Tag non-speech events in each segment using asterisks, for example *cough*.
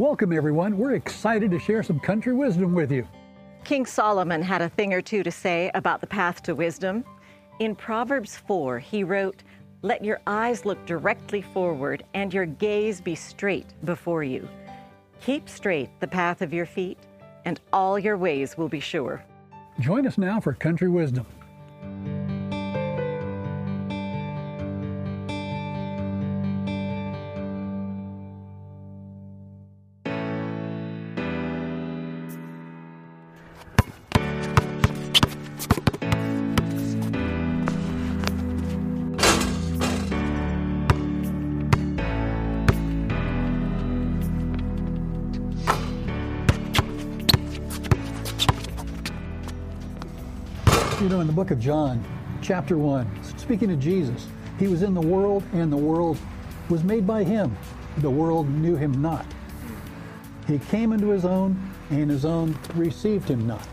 Welcome, everyone. We're excited to share some country wisdom with you. King Solomon had a thing or two to say about the path to wisdom. In Proverbs 4, he wrote, Let your eyes look directly forward and your gaze be straight before you. Keep straight the path of your feet, and all your ways will be sure. Join us now for Country Wisdom. You know, in the book of John, chapter 1, speaking of Jesus, he was in the world, and the world was made by him. The world knew him not. He came into his own, and his own received him not.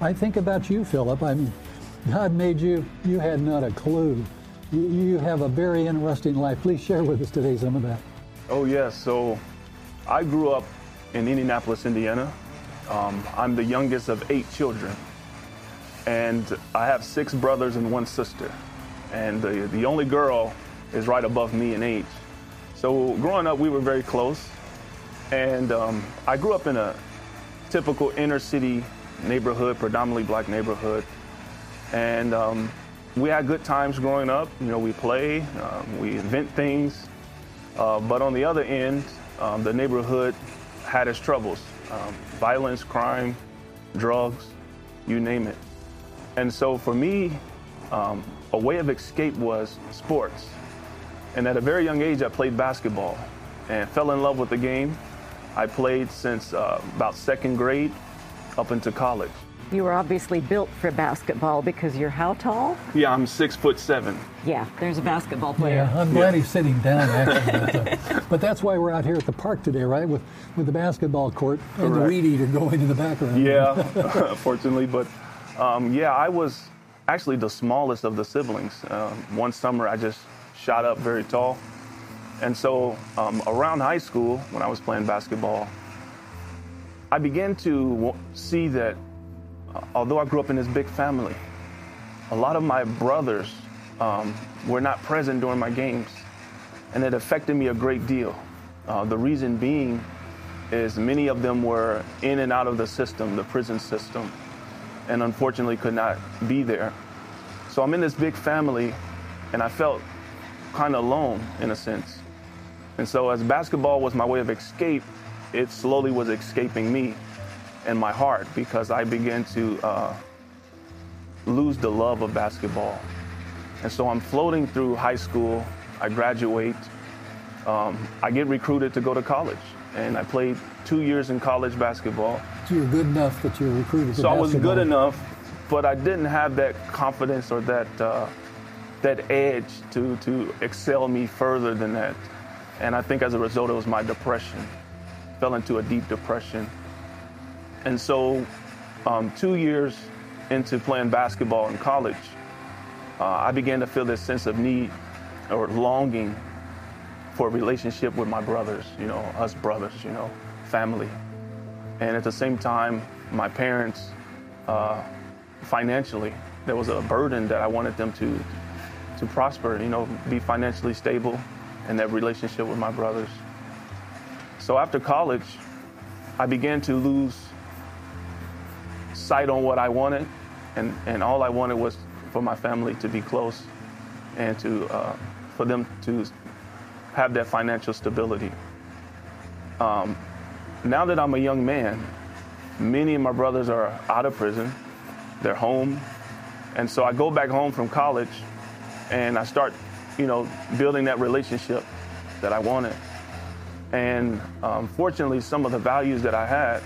I think about you, Philip. I mean, God made you, you had not a clue. You, you have a very interesting life. Please share with us today some of that. Oh, yes. So I grew up in Indianapolis, Indiana. Um, I'm the youngest of eight children and I have six brothers and one sister. And the, the only girl is right above me in age. So growing up, we were very close. And um, I grew up in a typical inner city neighborhood, predominantly black neighborhood. And um, we had good times growing up. You know, we play, um, we invent things. Uh, but on the other end, um, the neighborhood had its troubles um, violence, crime, drugs, you name it. And so for me, um, a way of escape was sports. And at a very young age, I played basketball and fell in love with the game. I played since uh, about second grade up into college. You were obviously built for basketball because you're how tall? Yeah, I'm six foot seven. Yeah, there's a basketball player. Yeah, I'm glad he's sitting down, *laughs* actually. but, uh, but that's why we're out here at the park today, right? With, with the basketball court and the Correct. weed eater going in the background. Yeah, *laughs* *laughs* fortunately, but um, yeah, I was actually the smallest of the siblings. Um, one summer, I just shot up very tall, and so um, around high school, when I was playing basketball, I began to see that uh, although I grew up in this big family, a lot of my brothers um, were not present during my games, and it affected me a great deal. Uh, the reason being is many of them were in and out of the system, the prison system, and unfortunately could not be there. So I'm in this big family, and I felt kind of alone in a sense. And so, as basketball was my way of escape, it slowly was escaping me and my heart because I began to uh, lose the love of basketball. And so, I'm floating through high school, I graduate, um, I get recruited to go to college, and I played two years in college basketball. So you're good enough that you're recruited So I was good enough, but I didn't have that confidence or that uh, that edge to to excel me further than that. And I think as a result, it was my depression. Fell into a deep depression. And so, um, two years into playing basketball in college, uh, I began to feel this sense of need or longing for a relationship with my brothers. You know, us brothers. You know, family. And at the same time, my parents, uh, financially, there was a burden that I wanted them to to prosper. You know, be financially stable, and that relationship with my brothers. So after college, I began to lose sight on what I wanted, and and all I wanted was for my family to be close, and to uh, for them to have that financial stability. Um, now that I'm a young man, many of my brothers are out of prison, they're home, and so I go back home from college, and I start, you know, building that relationship that I wanted. And um, fortunately, some of the values that I had,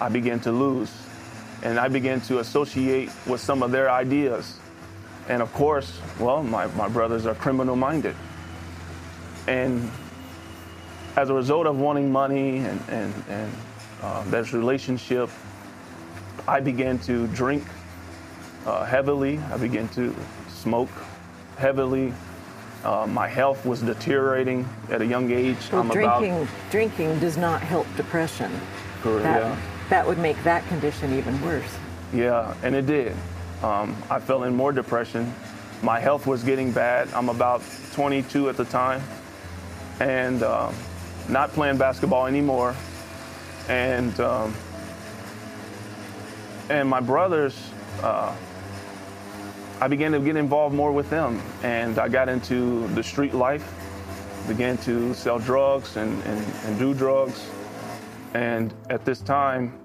I began to lose, and I began to associate with some of their ideas. And of course, well, my, my brothers are criminal minded. And as a result of wanting money and, and, and uh, this relationship, I began to drink uh, heavily. I began to smoke heavily. Uh, my health was deteriorating at a young age. Well, I'm drinking about drinking does not help depression. Correct, That, yeah. that would make that condition even worse. Yeah, and it did. Um, I fell in more depression. My health was getting bad. I'm about 22 at the time, and um, not playing basketball anymore. And um, and my brothers, uh, I began to get involved more with them, and I got into the street life. Began to sell drugs and, and, and do drugs. And at this time,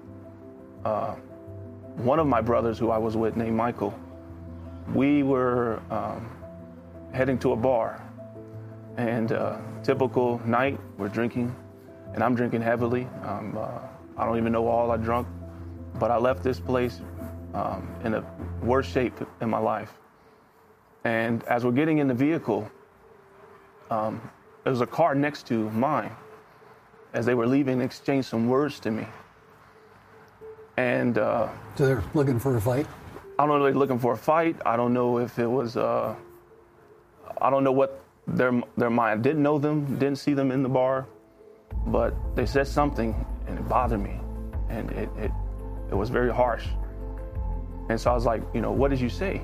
one of my brothers who I was with, named Michael, we were um, heading to a bar. And uh, typical night, we're drinking, and I'm drinking heavily. Um, uh, I don't even know all I drunk, but I left this place um, in the worst shape in my life. And as we're getting in the vehicle, um, there was a car next to mine. As they were leaving, they exchanged some words to me. And uh, So they're looking for a fight. I don't know if they're looking for a fight. I don't know if it was. Uh, I don't know what their their mind. Didn't know them. Didn't see them in the bar, but they said something and it bothered me, and it it, it was very harsh. And so I was like, you know, what did you say?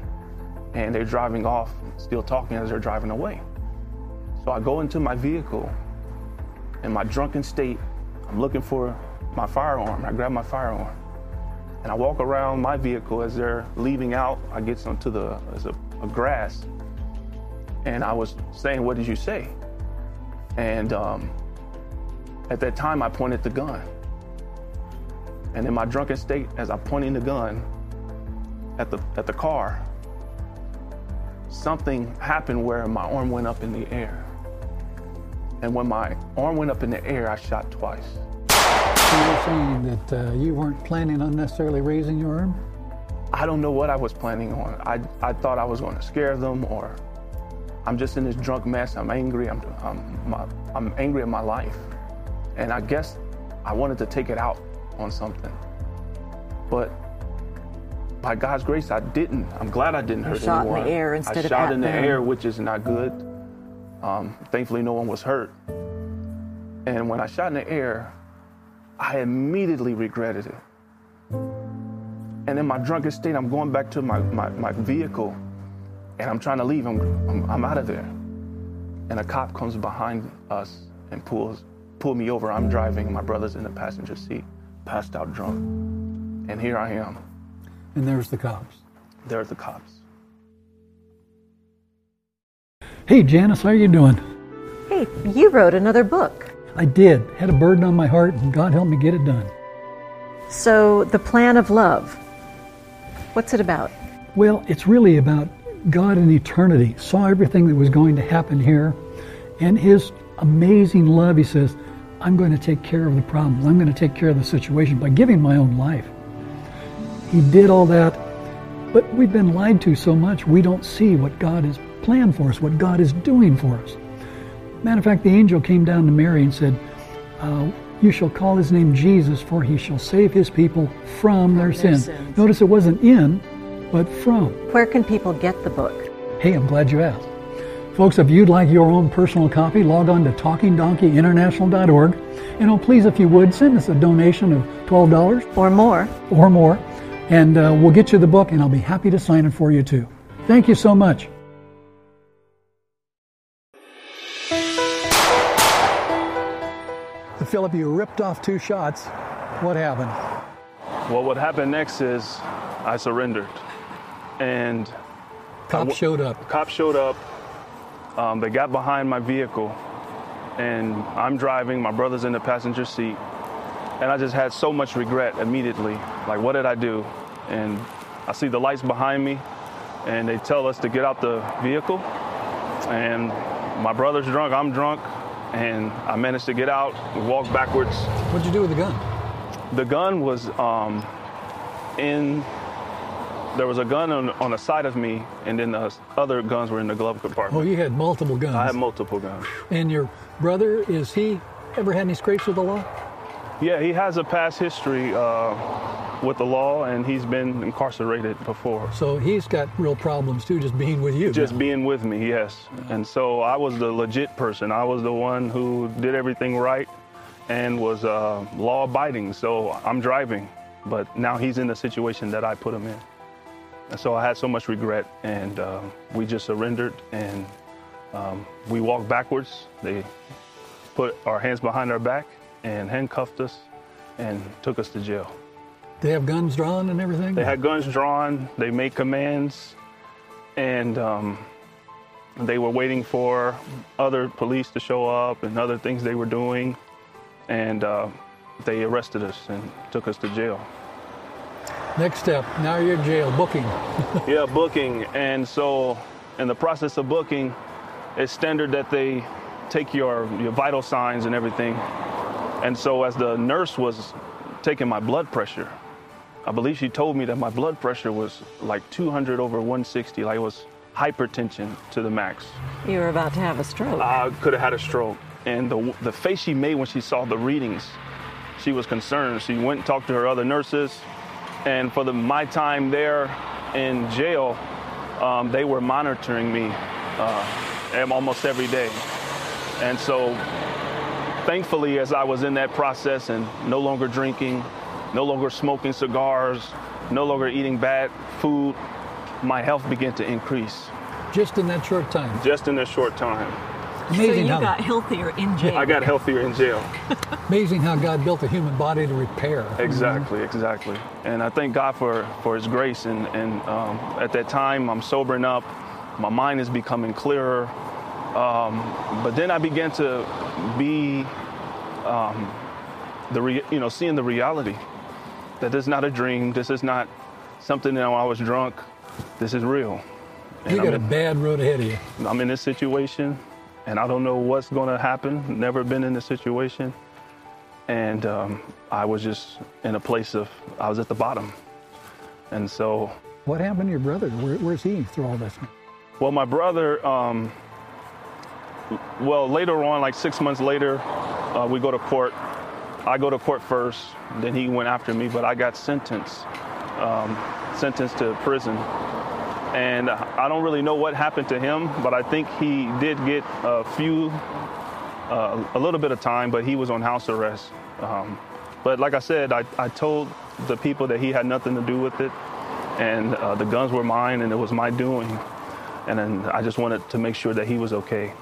And they're driving off, still talking as they're driving away. So I go into my vehicle, in my drunken state. I'm looking for my firearm. I grab my firearm. And I walk around my vehicle as they're leaving out. I get onto the a, a grass, and I was saying, "What did you say?" And um, at that time, I pointed the gun. And in my drunken state, as I'm pointing the gun at the at the car, something happened where my arm went up in the air. And when my arm went up in the air, I shot twice. So you're saying that uh, you weren't planning on necessarily raising your arm? I don't know what I was planning on. I, I thought I was going to scare them, or I'm just in this drunk mess. I'm angry. I'm, I'm, my, I'm angry at my life. And I guess I wanted to take it out on something. But by God's grace, I didn't. I'm glad I didn't hurt shot in the anyone. air instead I of shot in the air, which is not good. Um, thankfully, no one was hurt. And when I shot in the air, I immediately regretted it. And in my drunken state, I'm going back to my, my, my vehicle and I'm trying to leave. I'm, I'm, I'm out of there. And a cop comes behind us and pulls pull me over. I'm driving, my brother's in the passenger seat, passed out drunk. And here I am. And there's the cops. There's the cops. Hey, Janice, how are you doing? Hey, you wrote another book. I did. Had a burden on my heart, and God helped me get it done. So, The Plan of Love. What's it about? Well, it's really about God in eternity. Saw everything that was going to happen here, and His amazing love. He says, I'm going to take care of the problems. I'm going to take care of the situation by giving my own life. He did all that, but we've been lied to so much we don't see what God has planned for us, what God is doing for us. Matter of fact, the angel came down to Mary and said, uh, You shall call his name Jesus, for he shall save his people from, their, their sins. sins. Notice it wasn't in, but from. Where can people get the book? Hey, I'm glad you asked. Folks, if you'd like your own personal copy, log on to TalkingDonkeyInternational.org. And oh, please, if you would, send us a donation of $12 Or more? or more, and uh, we'll get you the book, and I'll be happy to sign it for you too. Thank you so much. Philip, you ripped off two shots. What happened? Well, what happened next is I surrendered. And Cops w- showed up. cops showed up. Um, they got behind my vehicle, and I'm driving. My brother's in the passenger seat, and I just had so much regret immediately. Like, what did I do? And I see the lights behind me, and they tell us to get out the vehicle. And my brother's drunk. I'm drunk, and I managed to get out. We walked backwards. What'd you do with the gun? The gun was um, in. There was a gun on, on the side of me, and then the other guns were in the glove compartment. Oh, you had multiple guns. I had multiple guns. and your brother, is he ever had any scrapes with the law? Yeah, he has a past history uh, with the law, and he's been incarcerated before. So he's got real problems too, just being with you. Just now. being with me, yes. And so I was the legit person. I was the one who did everything right and was uh, law abiding. So I'm driving, but now he's in the situation that I put him in. And so I had so much regret, and uh, we just surrendered and um, we walked backwards. They put our hands behind our back and handcuffed us and took us to jail. They have guns drawn and everything. They had guns drawn. They made commands, and um, they were waiting for other police to show up and other things they were doing, and uh, they arrested us and took us to jail. Next step. Now you're in jail booking. *laughs* yeah, booking, and so in the process of booking, it's standard that they take your your vital signs and everything. And so as the nurse was taking my blood pressure, I believe she told me that my blood pressure was like 200 over 160, like it was hypertension to the max. You were about to have a stroke. I could have had a stroke. And the, the face she made when she saw the readings, she was concerned. She went and talked to her other nurses. And for the, my time there in jail, um, they were monitoring me uh, almost every day. And so, thankfully, as I was in that process and no longer drinking, no longer smoking cigars, no longer eating bad food, my health began to increase Just in that short time. just in that short time. So you how got healthier in jail. I got healthier in jail. amazing how God built a human body to repair. Exactly, exactly. And I thank God for, for His grace. And, and um, at that time, I'm sobering up. My mind is becoming clearer. Um, but then I began to be, um, the re- you know, seeing the reality that this is not a dream. This is not something that I was drunk. This is real. And You got a bad road ahead of you. I'm in this situation and I don't know what's going to happen. Never been in this situation. And um, I was just in a place of, I was at the bottom. And so, What happened to your brother? Where, where's he through all this? well, my brother, um, well, later on, like six months later, uh, we go to court. I go to court first, then he went after me, but I got sentenced, um, sentenced to prison. And I don't really know what happened to him, but I think he did get a few, uh, a little bit of time, but he was on house arrest. Um, but like I said, I, I told the people that he had nothing to do with it, and uh, the guns were mine, and it was my doing. And then I just wanted to make sure that he was okay.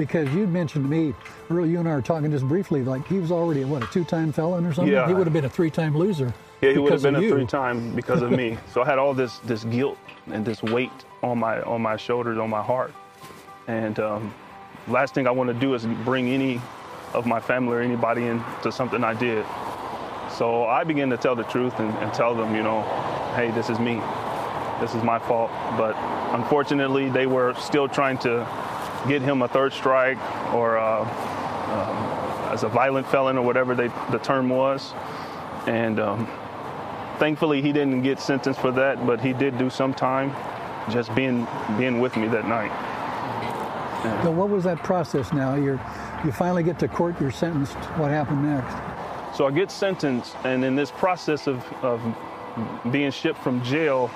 Because you'd mentioned to me, earlier you and I were talking just briefly, like he was already, what, a two-time felon or something? Yeah. He would have been a three-time loser. Yeah, he would have been a three-time because of me. *laughs* So I had all this this guilt and this weight on my on my shoulders, on my heart. And um, last thing I want to do is bring any of my family or anybody into something I did. So I began to tell the truth and, and tell them, you know, hey, this is me. This is my fault. But unfortunately, they were still trying to get him a third strike or uh, um, as a violent felon or whatever they, the term was. And um, thankfully, he didn't get sentenced for that, but he did do some time just being being with me that night. So what was that process now? You're, you finally get to court, you're sentenced. What happened next? So I get sentenced, and in this process of, of being shipped from jail,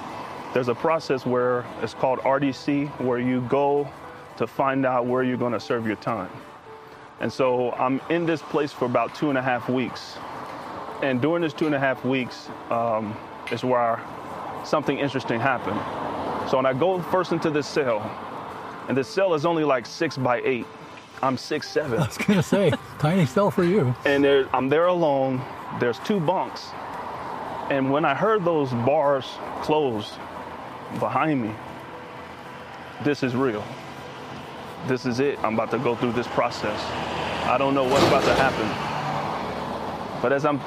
there's a process where it's called RDC, where you go to find out where you're going to serve your time. And so I'm in this place for about two and a half weeks. And during this two and a half weeks um, is where something interesting happened. So when I go first into this cell, and this cell is only like six by eight, I'm six seven *laughs* I was going to say, tiny cell for you. and there, I'm there alone. There's two bunks, and when I heard those bars close behind me, this is real. This is it. I'm about to go through this process. I don't know what's about to happen, but as I'm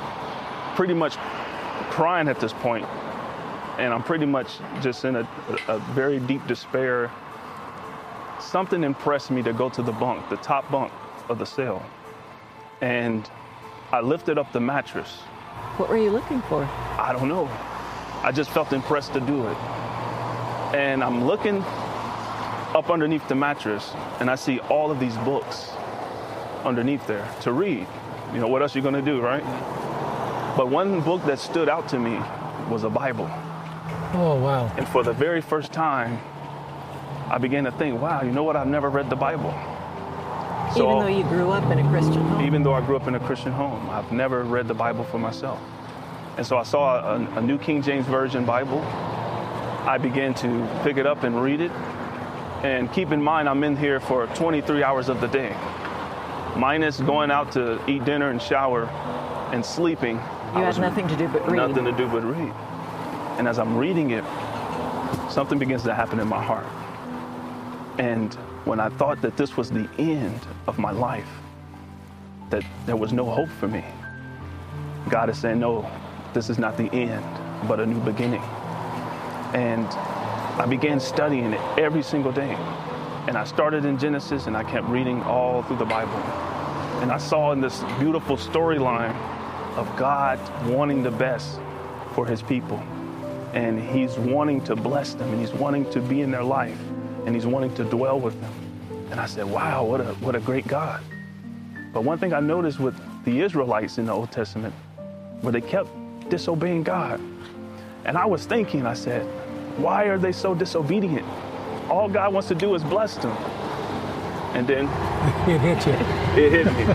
pretty much crying at this point, and I'm pretty much just in a, a very deep despair. Something impressed me to go to the bunk, the top bunk of the cell and I lifted up the mattress. What were you looking for? I don't know. I just felt impressed to do it. And I'm looking up underneath the mattress and I see all of these books underneath there to read. You know, what else you gonna do, right? But one book that stood out to me was a Bible. Oh, wow. And for the very first time, I began to think, wow, you know what? I've never read the Bible. even though you grew up in a Christian home. even though I grew up in a Christian home, I've never read the Bible for myself. And so I saw a, a New King James Version Bible. I began to pick it up and read it. And keep in mind, I'm in here for 23 hours of the day, minus going out to eat dinner and shower and sleeping. You I had nothing to do but read. Nothing to do but read. And as I'm reading it, something begins to happen in my heart. And when I thought that this was the end of my life, that there was no hope for me, God is saying, no, this is not the end, but a new beginning. And I began studying it every single day. And I started in Genesis and I kept reading all through the Bible. And I saw in this beautiful storyline of God wanting the best for his people. And he's wanting to bless them and he's wanting to be in their life and he's wanting to dwell with them. And I said, wow, what a, what a great God. But one thing I noticed with the Israelites in the Old Testament, where they kept disobeying God. And I was thinking, I said, why are they so disobedient? All God wants to do is bless them. And then *laughs* It hit you. it hit me.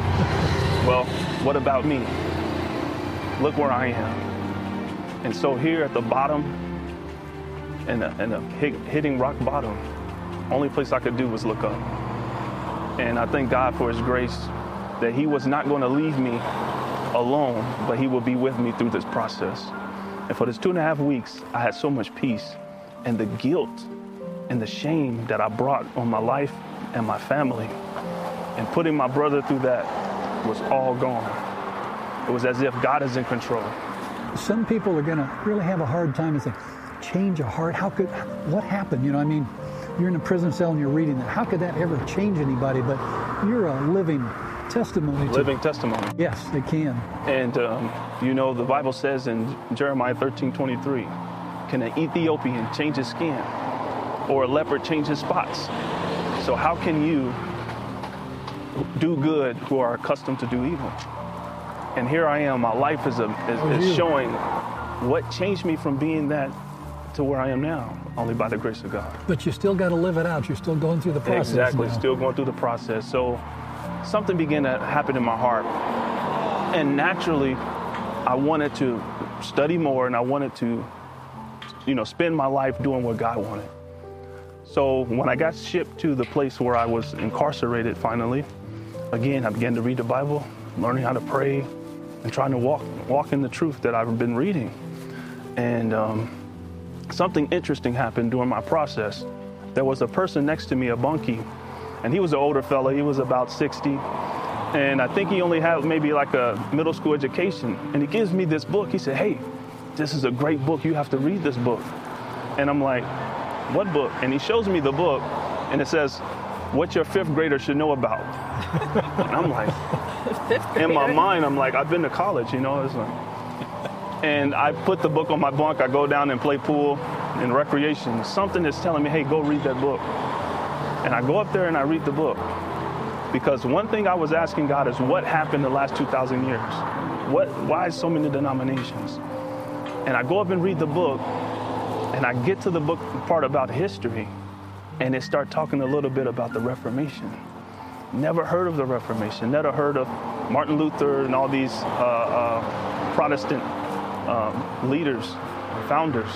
well, what about me? Look where I am. And so here at the bottom, and a, and a hit, hitting rock bottom, only place I could do was look up. And I thank God for His grace that He was not going to leave me alone, but He will be with me through this process. And for this two and a half weeks, I had so much peace. And the guilt and the shame that I brought on my life and my family, and putting my brother through that was all gone. It was as if God is in control. Some people are going to really have a hard time and say, change a heart. How could, what happened? You know, I mean, you're in a prison cell and you're reading that. How could that ever change anybody? But you're a living testimony to Living testimony. Yes, they can. And um, you know, the Bible says in Jeremiah 13 23, can an Ethiopian change his skin or a leopard change his spots? So, how can you do good who are accustomed to do evil? And here I am, my life is, a, is, oh, is showing what changed me from being that to where I am now, only by the grace of God. But you still got to live it out. You're still going through the process. Exactly, now. still going through the process. So something began to happen in my heart. And naturally, I wanted to study more and I wanted to, you know, spend my life doing what God wanted. So when I got shipped to the place where I was incarcerated finally, again, I began to read the Bible, learning how to pray, and trying to walk, walk in the truth that I've been reading. And um, something interesting happened during my process. There was a person next to me, a bunkie, and he was an older fella. He was about 60. And I think he only had maybe like a middle school education. And he gives me this book. He said, Hey, this is a great book. You have to read this book. And I'm like, What book? And he shows me the book, and it says, What your fifth grader should know about. *laughs* and I'm like, in my mind, I'm like, I've been to college, you know. It's like, and I put the book on my bunk. I go down and play pool and recreation. Something is telling me, hey, go read that book. And I go up there and I read the book. Because one thing I was asking God is what happened the last 2,000 years? What, why so many denominations? And I go up and read the book, and I get to the book part about history, and it start talking a little bit about the Reformation. Never heard of the Reformation. Never heard of Martin Luther and all these uh, uh, Protestant um, leaders, founders.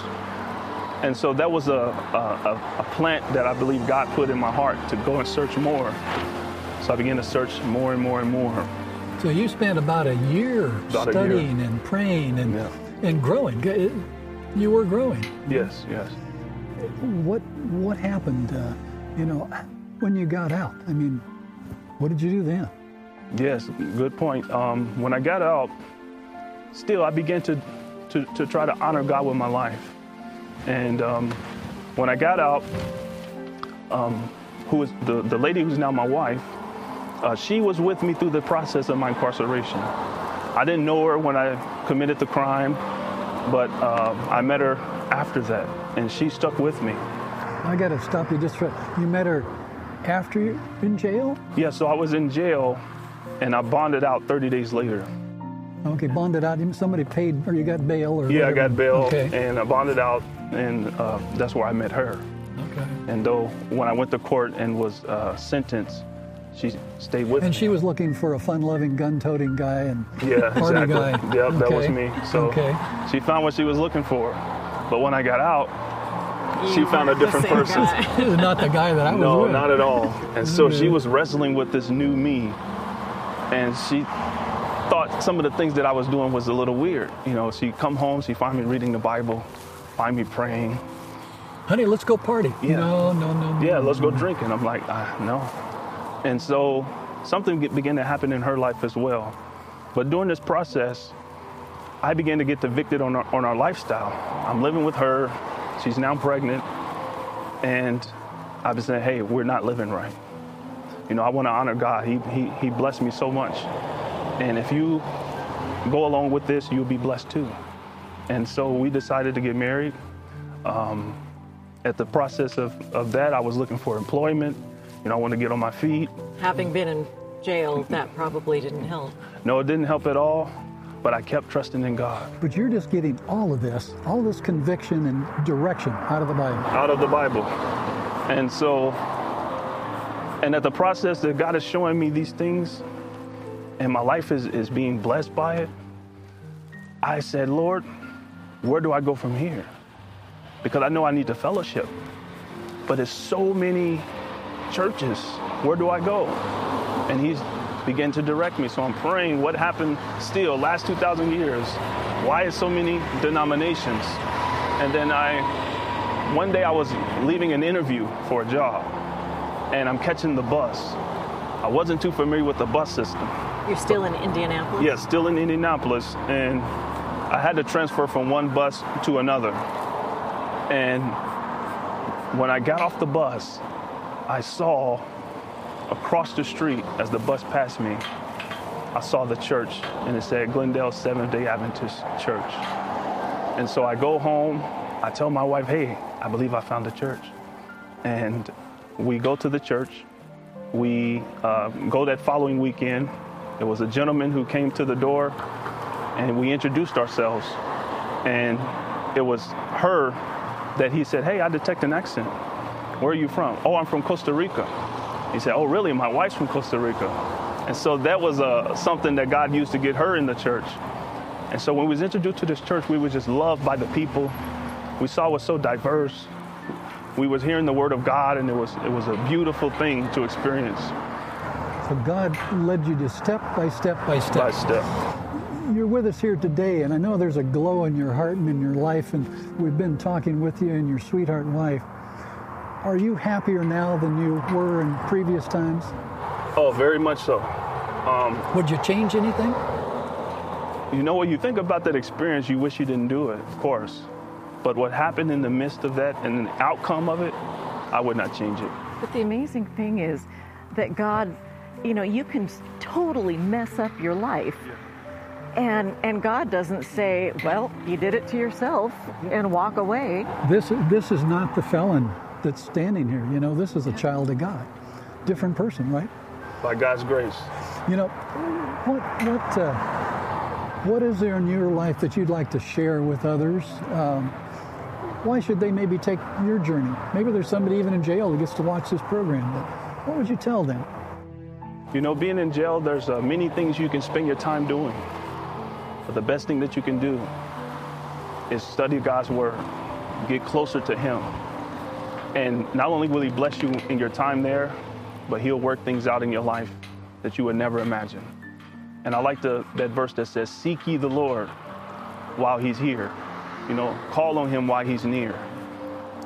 And so that was a, a, a plant that I believe God put in my heart to go and search more. So I began to search more and more and more. So you spent about a year About a year. studying and praying and, Yeah. And growing. You were growing. Yes, yes. What what happened? Uh, you know, when you got out. I mean, what did you do then? Yes, good point. Um, when I got out, still I began to, to, to try to honor God with my life. And um, when I got out, um, who was the, the lady who's now my wife, uh, she was with me through the process of my incarceration. I didn't know her when I committed the crime, but uh, I met her after that, and she stuck with me. I got to stop you just for you met her after you in jail. Yeah, so I was in jail and I bonded out 30 days later. Okay, bonded out. Somebody paid, or you got bail, or Yeah, I got bail, Okay. and I bonded out, and uh, that's where I met her. okay. And though when I went to court and was uh, sentenced, she stayed with And me. she was looking for a fun-loving, gun-toting guy, and Yeah, party exactly. guy. Yep, that was me. So Okay. she found what she was looking for. But when I got out, she found a different person. This *laughs* is not the guy that I was No, with. not at all. And so she was wrestling with this new me. And she thought some of the things that I was doing was a little weird. You know, she'd come home, she'd find me reading the Bible, find me praying. Honey, let's go party. Yeah. No, no, no, no. Yeah, let's go drinking. I'm like, ah, no. And so something began to happen in her life as well. But during this process, I began to get evicted on our, on our lifestyle. I'm living with her. She's now pregnant. And I've been saying, hey, we're not living right. You know, I want to honor God. He, he, he blessed me so much. And if you go along with this, you'll be blessed too. And so we decided to get married. Um, at the process of, of that, I was looking for employment. You know, I want to get on my feet. Having been in jail, that probably didn't help. No, it didn't help at all, but I kept trusting in God. But you're just getting all of this, all this conviction and direction out of the Bible. out of the Bible. And so, and at the process that God is showing me these things, and my life is, is being blessed by it, I said, Lord, where do I go from here? Because I know I need to fellowship. But there's so many churches. Where do I go? And he's began to direct me. So I'm praying what happened still last 2,000 years. Why is so many denominations? And then I one day I was leaving an interview for a job and I'm catching the bus. I wasn't too familiar with the bus system. You're still in Indianapolis? Yeah, still in Indianapolis. And I had to transfer from one bus to another. And when I got off the bus, I saw across the street as the bus passed me, I saw the church and it said Glendale Seventh day Adventist Church. And so I go home, I tell my wife, hey, I believe I found a church. And we go to the church. We uh, go that following weekend. There was a gentleman who came to the door and we introduced ourselves. And it was her that he said, Hey, I detect an accent. Where are you from? Oh, I'm from Costa Rica. He said, Oh, really? My wife's from Costa Rica. And so that was uh, something that God used to get her in the church. And so when we was introduced to this church, we were just loved by the people. We saw it was so diverse. We was hearing the word of God, and it was it was a beautiful thing to experience So God led you to step by step by step. by step. You're with us here today, and I know there's a glow in your heart and in your life, and we've been talking with you and your sweetheart wife. Are you happier now than you were in previous times? Oh, very much so. Um, would you change anything? You know, when you think about that experience, you wish you didn't do it, of course. But what happened in the midst of that and the outcome of it, I would not change it. But the amazing thing is that God, you know, you can totally mess up your life. And and God doesn't say, well, you did it to yourself and walk away. This this is not the felon that's standing here. You know, this is a child of God, different person, right? By God's grace. You know, what what uh, what is there in your life that you'd like to share with others? Um, why should they maybe take your journey? Maybe there's somebody even in jail who gets to watch this program. But what would you tell them? You know, being in jail, there's uh, many things you can spend your time doing. But the best thing that you can do is study God's Word, get closer to Him. And not only will He bless you in your time there, but He'll work things out in your life that you would never imagine. And I like the, that verse that says, Seek ye the Lord while He's here. You know, call on Him while He's near.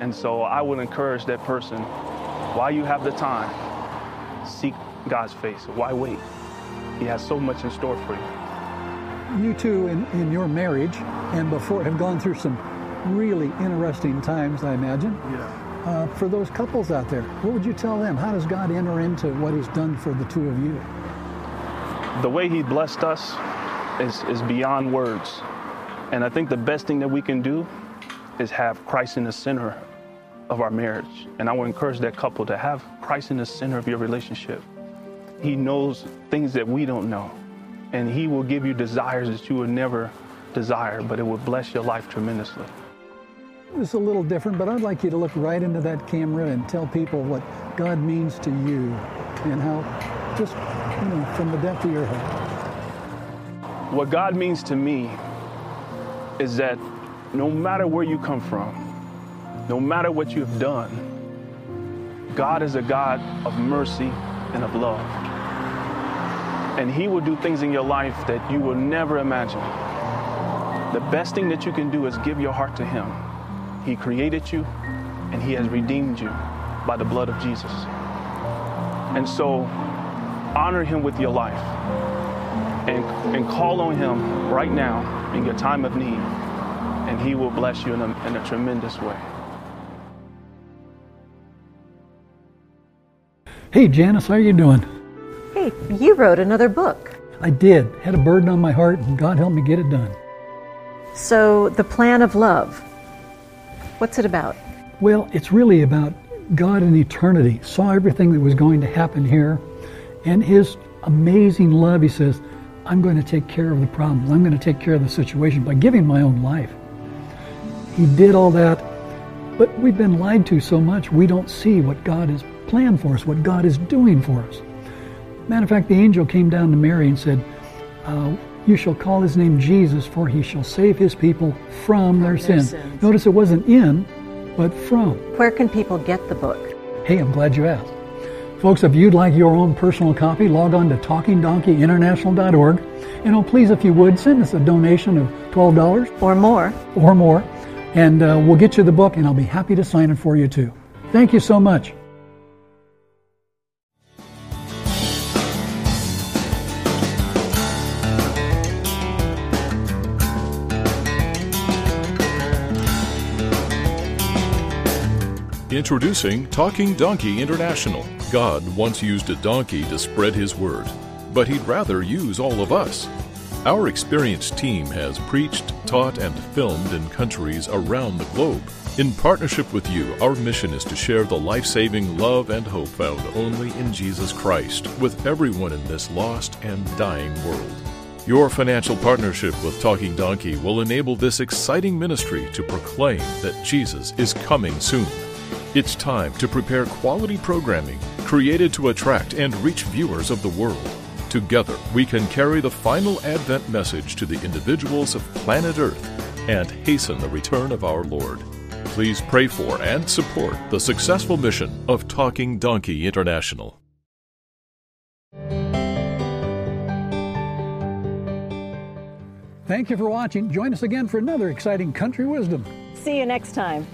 And so I would encourage that person, while you have the time, seek God's face. Why wait? He has so much in store for you. You two, in, in your marriage and before, have gone through some really interesting times, I imagine. Yeah. Uh, for those couples out there, what would you tell them? How does God enter into what He's done for the two of you? The way He blessed us is, is beyond words. And I think the best thing that we can do is have Christ in the center of our marriage. And I would encourage that couple to have Christ in the center of your relationship. He knows things that we don't know. And He will give you desires that you would never desire, but it will bless your life tremendously. It's a little different, but I'd like you to look right into that camera and tell people what God means to you and how, just, you know, from the depth of your heart. What God means to me is that no matter where you come from, no matter what you've done, God is a God of mercy and of love. And He will do things in your life that you will never imagine. The best thing that you can do is give your heart to Him. He created you and He has redeemed you by the blood of Jesus. And so honor Him with your life and, and call on Him right now in your time of need, and He will bless you in a, in a tremendous way. Hey, Janice, how are you doing? Hey, you wrote another book. I did. Had a burden on my heart, and God helped me get it done. So, The Plan of Love. What's it about? Well, it's really about God in eternity. Saw everything that was going to happen here, and His amazing love. He says, I'm going to take care of the problems. I'm going to take care of the situation by giving my own life. He did all that, but we've been lied to so much we don't see what God has planned for us, what God is doing for us. Matter of fact, the angel came down to Mary and said, uh, You shall call his name Jesus, for he shall save his people from their, their sins. sins. Notice it wasn't in, but from. Where can people get the book? Hey, I'm glad you asked. Folks, if you'd like your own personal copy, log on to talkingdonkeyinternational.org. And oh, please, if you would, send us a donation of $12 Or more? or more, and uh, we'll get you the book, and I'll be happy to sign it for you too. Thank you so much. Introducing Talking Donkey International. God once used a donkey to spread his word, but he'd rather use all of us. Our experienced team has preached, taught, and filmed in countries around the globe. In partnership with you, our mission is to share the life saving love and hope found only in Jesus Christ with everyone in this lost and dying world. Your financial partnership with Talking Donkey will enable this exciting ministry to proclaim that Jesus is coming soon. It's time to prepare quality programming created to attract and reach viewers of the world. Together, we can carry the final Advent message to the individuals of planet Earth and hasten the return of our Lord. Please pray for and support the successful mission of Talking Donkey International. Thank you for watching. Join us again for another exciting Country Wisdom. See you next time.